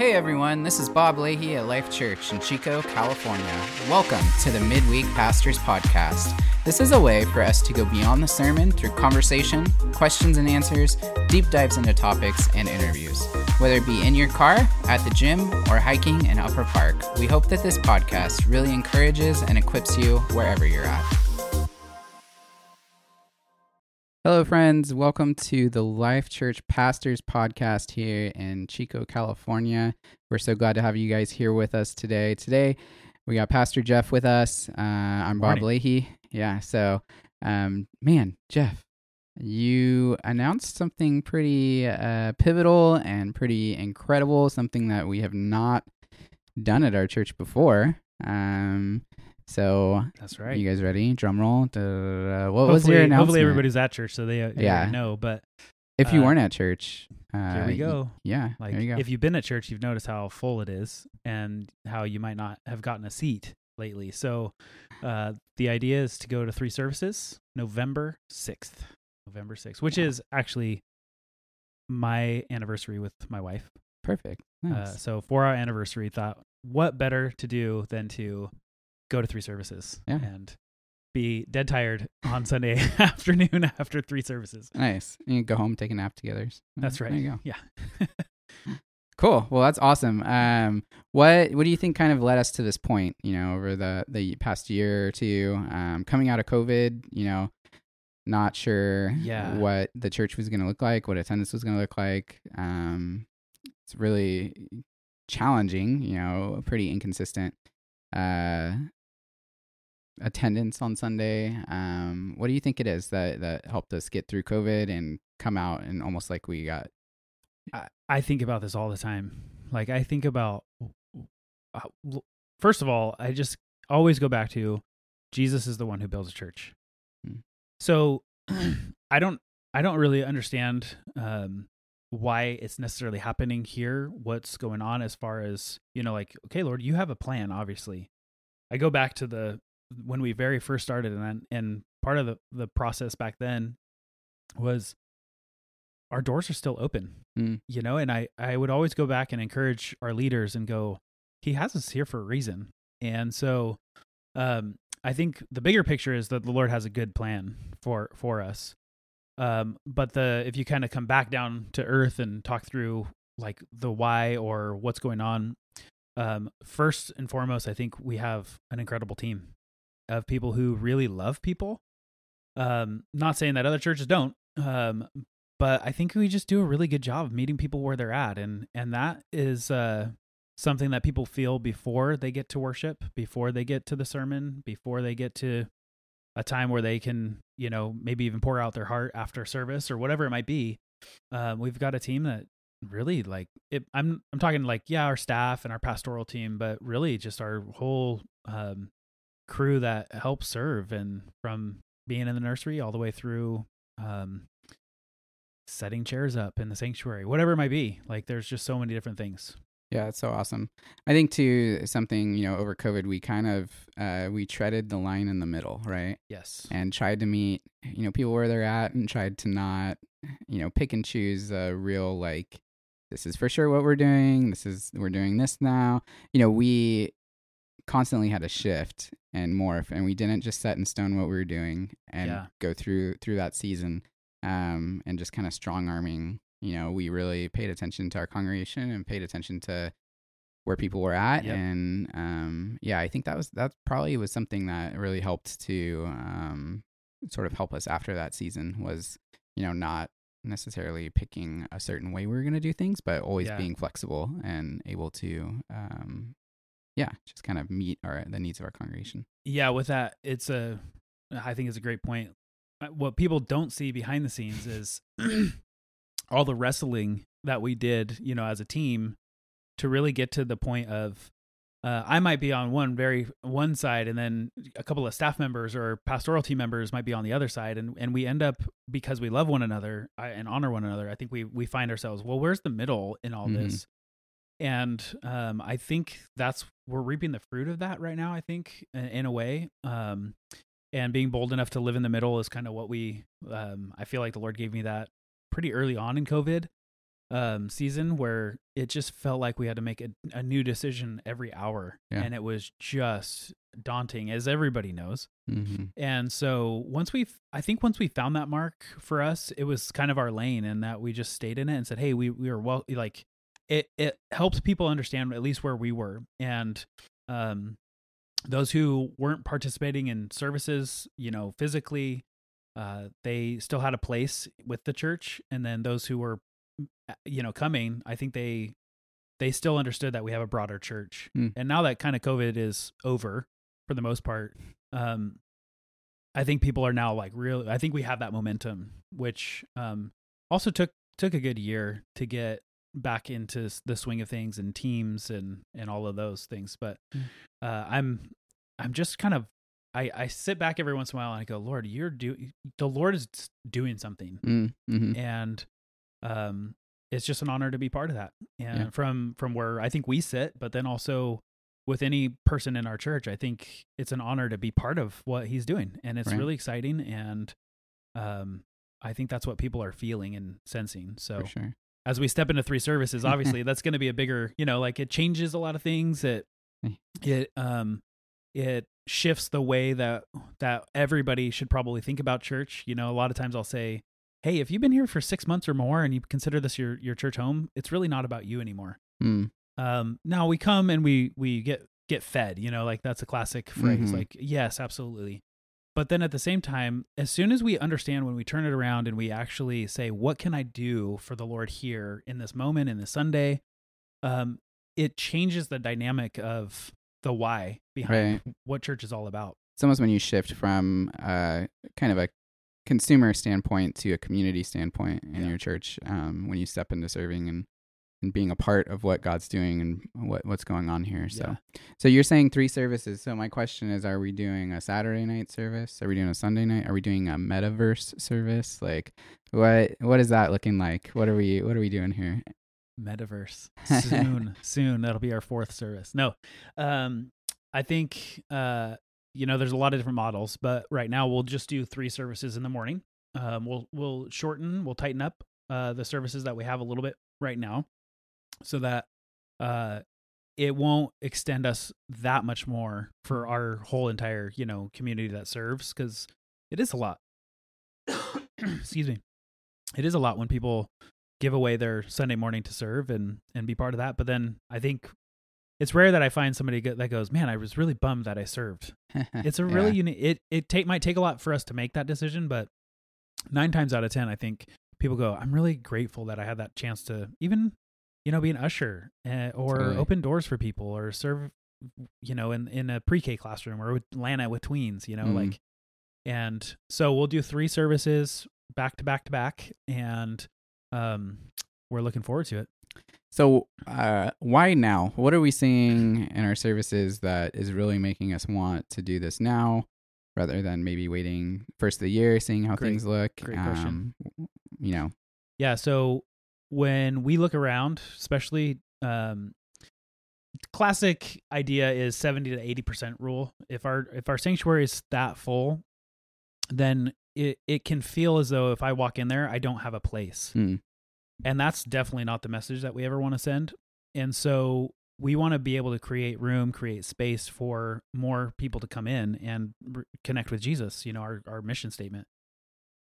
Hey everyone, this is Bob Leahy at Life Church in Chico, California. Welcome to the Midweek Pastors Podcast. This is a way for us to go beyond the sermon through conversation, questions and answers, deep dives into topics, and interviews. Whether it be in your car, at the gym, or hiking in Upper Park, we hope that this podcast really encourages and equips you wherever you're at. Hello, friends. Welcome to the Life Church Pastors Podcast here in Chico, California. We're so glad to have you guys here with us today. Today, we got Pastor Jeff with us. Uh, I'm Bob Leahy. Yeah. So, um, man, Jeff, you announced something pretty uh, pivotal and pretty incredible, something that we have not done at our church before. Um, so, That's right. you guys ready? Drum roll. Da-da-da-da. What was hopefully, your announcement? hopefully everybody's at church, so they, uh, they Yeah. know. But If you uh, weren't at church, uh, here we y- go. Yeah, Like, you go. if you've been at church, you've noticed how full it is, and how you might not have gotten a seat lately. So, uh, the idea is to go to three services, November sixth, November sixth, which Wow. is actually my anniversary with my wife. Perfect. Uh, Nice. so for our anniversary, thought what better to do than to go to three services Yeah. and be dead tired on Sunday afternoon after three services. nice. You can go home, take a nap together. That's right. There you go. Yeah. Cool. Well, that's awesome. Um, what what do you think kind of led us to this point? You know, over the the past year or two, um, coming out of COVID. You know, not sure Yeah. what the church was going to look like, what attendance was going to look like. Um, it's really challenging. You know, pretty inconsistent. Uh, attendance on Sunday. Um, what do you think it is that that helped us get through COVID and come out and almost like we got I, I think about this all the time. Like I think about uh, first of all, I just always go back to Jesus is the one who builds a church. Hmm. So I don't I don't really understand um why it's necessarily happening here, what's going on as far as, you know, like, okay, Lord, you have a plan, obviously. I go back to the when we very first started and then- and part of the, the process back then was our doors are still open Hmm. you know and i i would always go back and encourage our leaders and go he has us here for a reason. And so um i think the bigger picture is that the lord has a good plan for for us. Um but the if you kind of come back down to earth and talk through like the why or what's going on um first and foremost i think we have an incredible team of people who really love people um not saying that other churches don't um but I think we just do a really good job of meeting people where they're at, and and that is uh, something that people feel before they get to worship, before they get to the sermon, before they get to a time where they can, you know, maybe even pour out their heart after service or whatever it might be. Uh, we've got a team that really like it. I'm I'm talking like yeah, our staff and our pastoral team, but really just our whole um, crew that helps serve, and from being in the nursery all the way through. Um, setting chairs up in the sanctuary, whatever it might be. Like there's just so many different things. Yeah, it's so awesome. I think too something you know over COVID we kind of uh, we treaded the line in the middle, right? Yes. And tried to meet you know people where they're at, and tried to not you know pick and choose a real like this is for sure what we're doing. This is we're doing this now. You know we constantly had to shift and morph, and we didn't just set in stone what we were doing and Yeah. go through through that season um, and just kind of strong arming. You know, we really paid attention to our congregation and paid attention to where people were at, Yep. and um, yeah, I think that was that probably was something that really helped to um, sort of help us after that season was you know not necessarily picking a certain way we were going to do things, but always Yeah. being flexible and able to um, yeah, just kind of meet our the needs of our congregation. Yeah, with that, it's a I think it's a great point. Uh, What people don't see behind the scenes is all the wrestling that we did, you know, as a team to really get to the point of uh, I might be on one very one side, and then a couple of staff members or pastoral team members might be on the other side, and and we end up because we love one another and honor one another. I think we we find ourselves well, where's the middle in all Mhm. this? And um, I think that's we're reaping the fruit of that right now. I think in, in a way, um, and being bold enough to live in the middle is kind of what we. Um, I feel like the Lord gave me that pretty early on in COVID. um, season where it just felt like we had to make a, a new decision every hour, Yeah. and it was just daunting, as everybody knows. hmm And so once we, I think once we found that mark for us, it was kind of our lane, and that we just stayed in it and said, "Hey, we we are well." Like it it helped people understand at least where we were, and um, those who weren't participating in services, you know, physically, uh, they still had a place with the church, and then those who were, you know, coming, I think they they still understood that we have a broader church. Hmm. And now that kind of COVID is over for the most part, um, I think people are now like real. I think we have that momentum, which um, also took took a good year to get back into the swing of things and teams and and all of those things. But Mm. uh, I'm I'm just kind of I I sit back every once in a while and I go, Lord, you're do the Lord is doing something, Mm-hmm. and um, it's just an honor to be part of that. And Yeah. from from where I think we sit, but then also with any person in our church, I think it's an honor to be part of what He's doing, and it's Right. really exciting. And um, I think that's what people are feeling and sensing. So For sure. As we step into three services, obviously that's going to be a bigger, you know, like it changes a lot of things. It it um it shifts the way that that everybody should probably think about church. You know, a lot of times I'll say, "Hey, if you've been here for 6 months or more and you consider this your your church home, it's really not about you anymore." Mm. Um now we come and we we get get fed, you know, like that's a classic phrase Mhm. like, "Yes, absolutely." But then at the same time, as soon as we understand when we turn it around and we actually say, "What can I do for the Lord here in this moment in this Sunday?" um it changes the dynamic of the why behind what church is all about. It's almost when you shift from uh, kind of a consumer standpoint to a community standpoint in Yeah. your church um, when you step into serving and, and being a part of what God's doing and what what's going on here. So, so you're saying three services. So my question is, are we doing a Saturday night service? Are we doing a Sunday night? Are we doing a metaverse service? Like, what what is that looking like? What are we what are we doing here? Metaverse soon, soon that'll be our fourth service. No, um, I think uh, you know there's a lot of different models, but right now we'll just do three services in the morning. Um, we'll we'll shorten, we'll tighten up uh, the services that we have a little bit right now, so that uh, it won't extend us that much more for our whole entire you know community that serves because it is a lot. Excuse me, it is a lot when people give away their Sunday morning to serve and and be part of that. But then I think it's rare that I find somebody that goes, "Man, I was really bummed that I served." It's a really Yeah. unique. It it take might take a lot for us to make that decision, but nine times out of ten, I think people go, "I'm really grateful that I had that chance to even, you know, be an usher uh, or Totally. open doors for people or serve, you know, in in a pre K classroom or with Lana with tweens, you know, Mhm. like." And so we'll do three services back to back to back, and um, we're looking forward to it. So, uh, why now? What are we seeing in our services that is really making us want to do this now, rather than maybe waiting first of the year, seeing how Great- things look? great question. Um, you know, Yeah. So when we look around, especially um, classic idea is seventy to eighty percent rule. If our if our sanctuary is that full, then it it can feel as though if I walk in there, I don't have a place, Hmm. and that's definitely not the message that we ever want to send. And so we want to be able to create room, create space for more people to come in and r- connect with Jesus. You know, our our mission statement.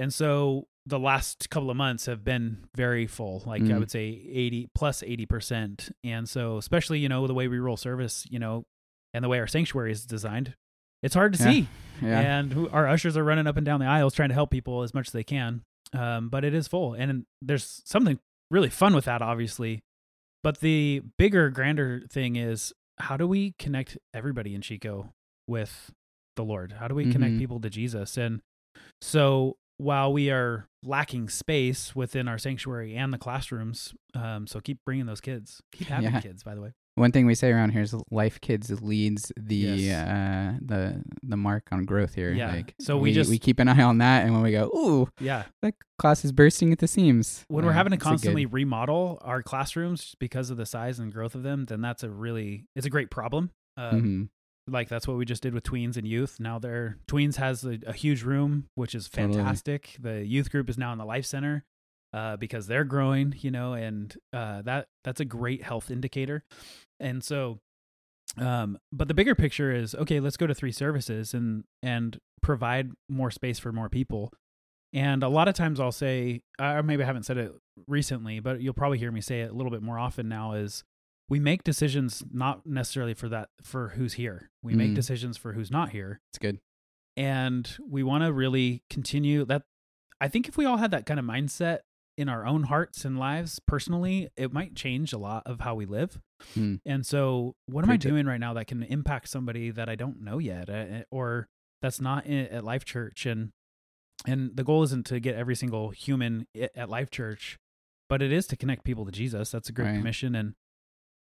And so the last couple of months have been very full, like I Mm. would say 80 plus 80%. And so, especially, you know, the way we roll service, you know, and the way our sanctuary is designed, it's hard to Yeah. see. yeah, And our ushers are running up and down the aisles trying to help people as much as they can. Um, but it is full. And there's something really fun with that, obviously. But the bigger, grander thing is how do we connect everybody in Chico with the Lord? How do we connect Mhm. people to Jesus? And so while we are lacking space within our sanctuary and the classrooms, um, so keep bringing those kids. Keep having Yeah. kids, by the way. one thing we say around here is Life Kids leads the Yes. uh, the the mark on growth here. Yeah. Like, So we just- we keep an eye on that, and when we go, ooh, Yeah. that class is bursting at the seams. when we're uh, having to a good- constantly remodel our classrooms because of the size and growth of them, then that's a really it's a great problem. Um, Mhm. Like that's what we just did with tweens and youth. Now they're tweens has a, a huge room, which is Totally. fantastic. The youth group is now in the life center, uh, because they're growing, you know, and uh, that that's a great health indicator. And so, um, but the bigger picture is okay. Let's go to three services and and provide more space for more people. And a lot of times I'll say, or maybe I haven't said it recently, but you'll probably hear me say it a little bit more often now. Is we make decisions not necessarily for that for who's here. We make Mm. decisions for who's not here It's good. and we want to really continue that i think if we all had that kind of mindset in our own hearts and lives personally it might change a lot of how we live Hmm. and so what am i Preach it. doing right now that can impact somebody that i don't know yet uh, or that's not in, at life church and and the goal isn't to get every single human at life church but it is to connect people to jesus that's a great Right. commission and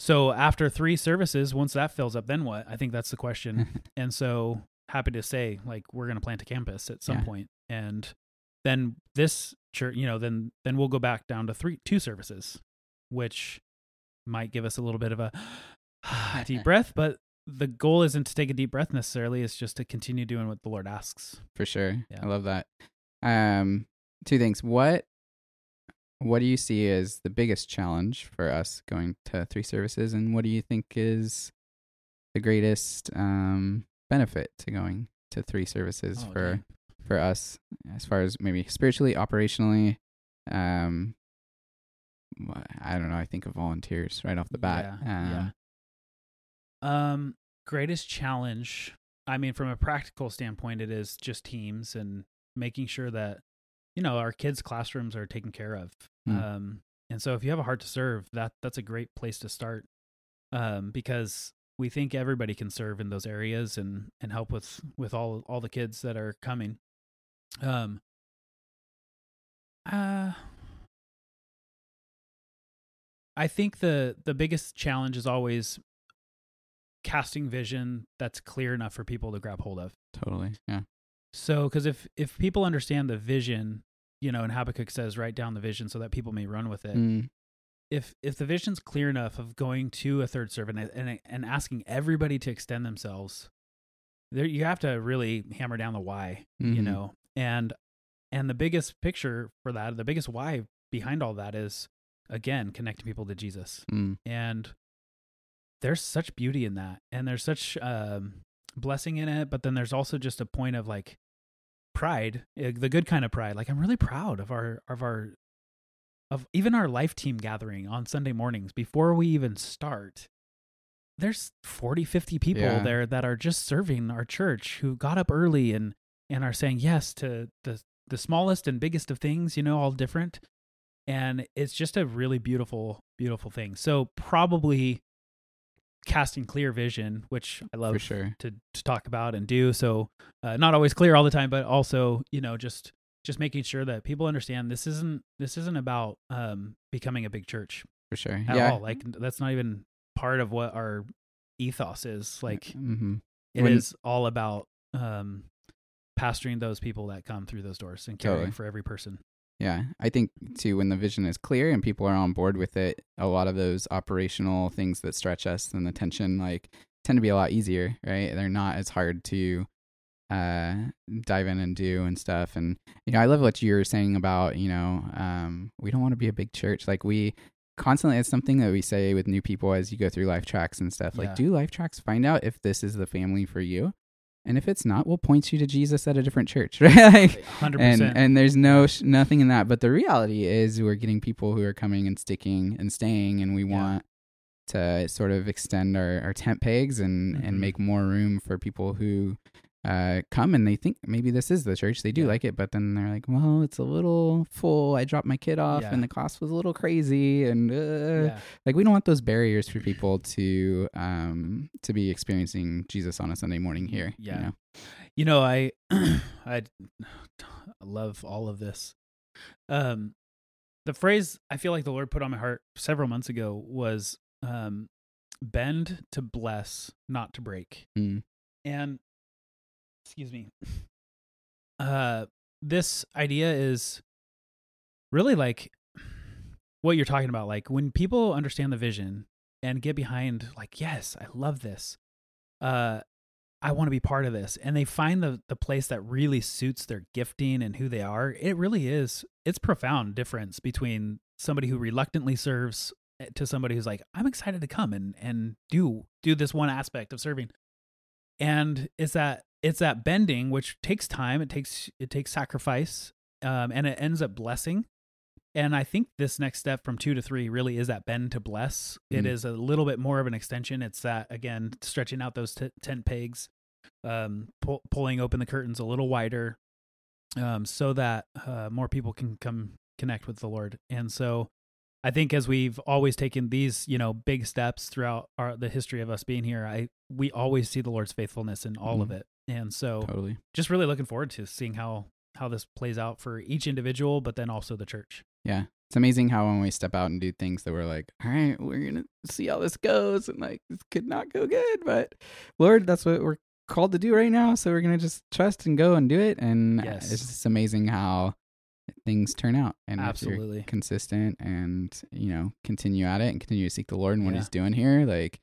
so after three services once that fills up then what i think that's the question and so happy to say like we're going to plant a campus at some Yeah. point and then this church you know then then we'll go back down to three two services which might give us a little bit of a deep breath but the goal isn't to take a deep breath necessarily it's just to continue doing what the lord asks for sure. Yeah. I love that. Um, two things. What what do you see as the biggest challenge for us going to three services, and what do you think is the greatest um, benefit to going to three services Oh, for for us, as far as maybe spiritually, operationally? Um, I don't know. I think of volunteers right off the bat. Yeah, yeah. Um, Um, greatest challenge. I mean, from a practical standpoint, it is just teams and making sure that you know our kids' classrooms are taken care of. Hmm. Um, and so if you have a heart to serve, that that's a great place to start. Um, because we think everybody can serve in those areas and and help with with all all the kids that are coming. Um. Uh. I think the the biggest challenge is always casting vision that's clear enough for people to grab hold of. totally. Yeah. So, because if if people understand the vision, you know, and Habakkuk says, write down the vision so that people may run with it. Mm, If if the vision's clear enough of going to a third servant and and, and asking everybody to extend themselves, there you have to really hammer down the why, you mhm. know, and and the biggest picture for that, the biggest why behind all that is again connecting people to Jesus Mm, and there's such beauty in that and there's such um blessing in it but then there's also just a point of like pride eh, the good kind of pride. Like i'm really proud of our of our of even our life team gathering on sunday mornings before we even start. There's 40 50 people Yeah. there that are just serving our church who got up early and and are saying yes to the the smallest and biggest of things you know all different. And it's just a really beautiful beautiful thing. So probably casting clear vision which i love sure. to, to talk about and do so uh, not always clear all the time but also you know just just making sure that people understand this isn't this isn't about um becoming a big church For sure. at yeah. all like that's not even part of what our ethos is like hmm it is When- all about um pastoring those people that come through those doors and caring Totally. for every person Yeah, I think too when the vision is clear and people are on board with it, a lot of those operational things that stretch us and the tension like tend to be a lot easier, right? They're not as hard to uh dive in and do and stuff. And you know, I love what you were saying about, you know, um we don't want to be a big church. Like we constantly it's something that we say with new people as you go through life tracks and stuff. Like Yeah. do life tracks, find out if this is the family for you. And if it's not, we'll point you to Jesus at a different church, right? Like, 100% and and there's no sh- nothing in that but the reality is we're getting people who are coming and sticking and staying and we Yeah. want to sort of extend our, our tent pegs and Mhm. and make more room for people who uh come and they think maybe this is the church they do Yeah. like it but then they're like well it's a little full i dropped my kid off Yeah. and the cost was a little crazy and uh, yeah like we don't want those barriers for people to um to be experiencing jesus on a sunday morning here you Yeah. know? You know, I I love all of this. Um the phrase I feel like the Lord put on my heart several months ago was um bend to bless, not to break. Mm. And excuse me. Uh this idea is really like what you're talking about like when people understand the vision and get behind like yes, I love this. Uh I want to be part of this. And they find the the place that really suits their gifting and who they are. It really is it's profound difference between somebody who reluctantly serves eh, to somebody who's like, I'm excited to come and and do do this one aspect of serving. And it's that it's that bending which takes time, it takes it takes sacrifice, um, and it ends up blessing. And I think this next step from two to three really is that bend to bless. It Mm. is a little bit more of an extension. It's that again stretching out those t- tent pegs, um, pull, pulling open the curtains a little wider, um, so that uh, more people can come connect with the Lord. And so, I think as we've always taken these, you know, big steps throughout our the history of us being here, I we always see the Lord's faithfulness in all of Mhm. it. And so, Totally. just really looking forward to seeing how how this plays out for each individual, but then also the church. Yeah. It's amazing how when we step out and do things that we're like, all right, we're going to see how this goes. And like, this could not go good. But Lord, that's what we're called to do right now. So we're going to just trust and go and do it. And Yes. it's just amazing how things turn out. And Absolutely. consistent and, you know, continue at it and continue to seek the Lord and what Yeah. he's doing here, like,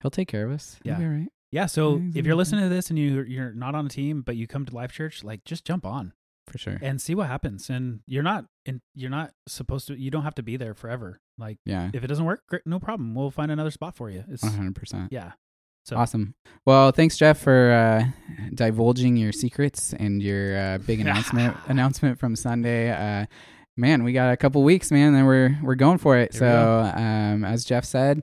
he'll take care of us. Yeah. right. Yeah. So if you're listening to this and you you're not on a team, but you come to Life Church, like just jump on For sure. and see what happens. And you're not and you're not supposed to. You don't have to be there forever. Like Yeah. if it doesn't work, great, no problem. We'll find another spot for you. It's 100%. yeah. So Awesome. Well, thanks, Jeff, for uh, divulging your secrets and your uh, big announcement announcement from Sunday. Uh, man, we got a couple weeks, man, and we're we're going for it. Here so, um, as Jeff said,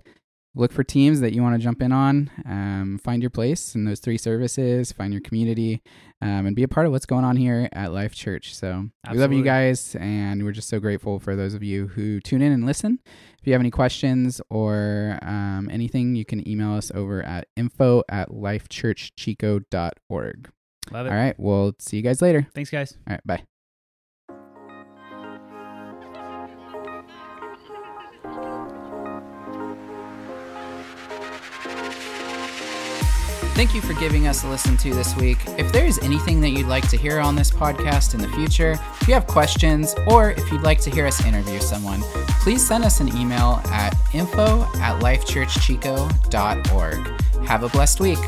look for teams that you want to jump in on. Um, find your place in those three services. Find your community, um, and be a part of what's going on here at Life Church. So, we love you guys, and we're just so grateful for those of you who tune in and listen. If you have any questions or um, anything, you can email us over at info at lifechurchchico.org. love it. All right. We'll see you guys later. Thanks, guys. All right. Bye. Thank you for giving us a listen to this week. If there is anything that you'd like to hear on this podcast in the future, if you have questions, or if you'd like to hear us interview someone, please send us an email at info at lifechurchchico.org. Have a blessed week.